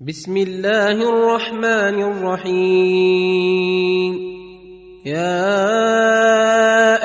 بسم الله الرحمن الرحيم. يا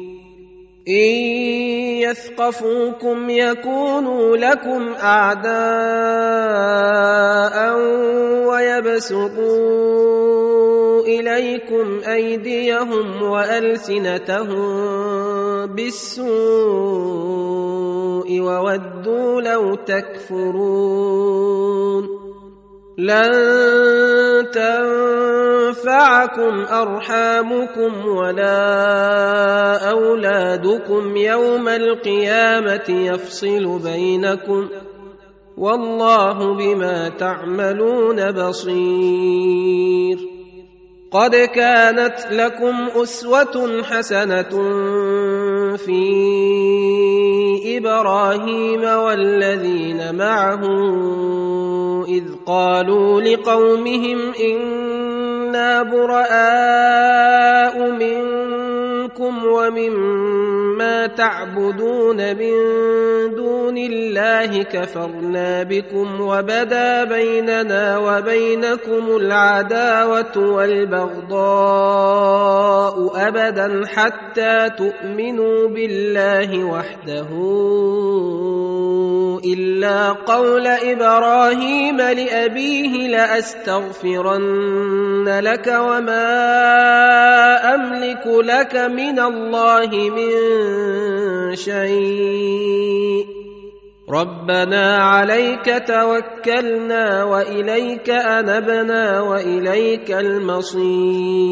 إن يثقفوكم يكونوا لكم أعداء ويبسطوا إليكم أيديهم وألسنتهم بالسوء وودوا لو تكفرون لن تنفعكم أرحامكم ولا أولادكم يوم القيامة يفصل بينكم والله بما تعملون بصير قد كانت لكم أسوة حسنة في إبراهيم والذين معه إذ قالوا لقومهم أنا براء منكم ومما تعبدون من دون الله كفرنا بكم وبدا بيننا وبينكم العداوه والبغضاء ابدا حتى تؤمنوا بالله وحده الا قول إبراهيم لابيه لاستغفرن لك وما املك لك من الله من شيء. ربنا عليك توكلنا واليك انبنا واليك المصير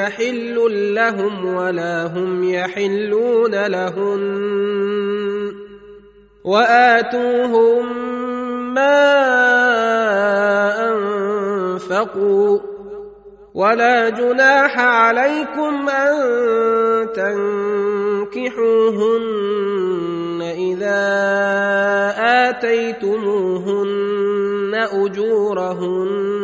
حل لهم ولا هم يحلون لهن. وآتوهم ما أنفقوا. ولا جناح عليكم أن تنكحوهن إذا آتيتموهن أجورهن.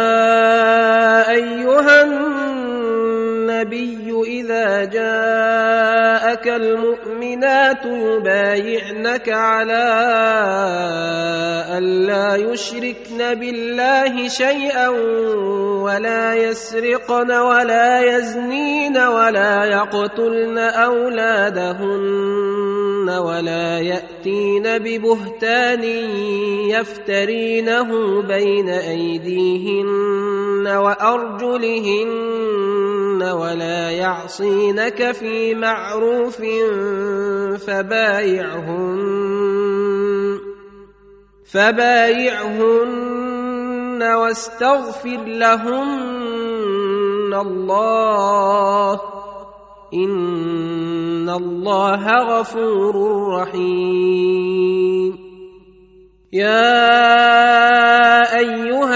جاءك المؤمنات يبايعنك على ألا يشركن بالله شيئا ولا يسرقن ولا يزنين ولا يقتلن أولادهن ولا يأتين ببهتان يفترينه بين أيديهن وأرجلهن ولا يعصينك في معروف فبايعهن فبايعهن واستغفر لهن الله. إن الله غفور رحيم. يا أيها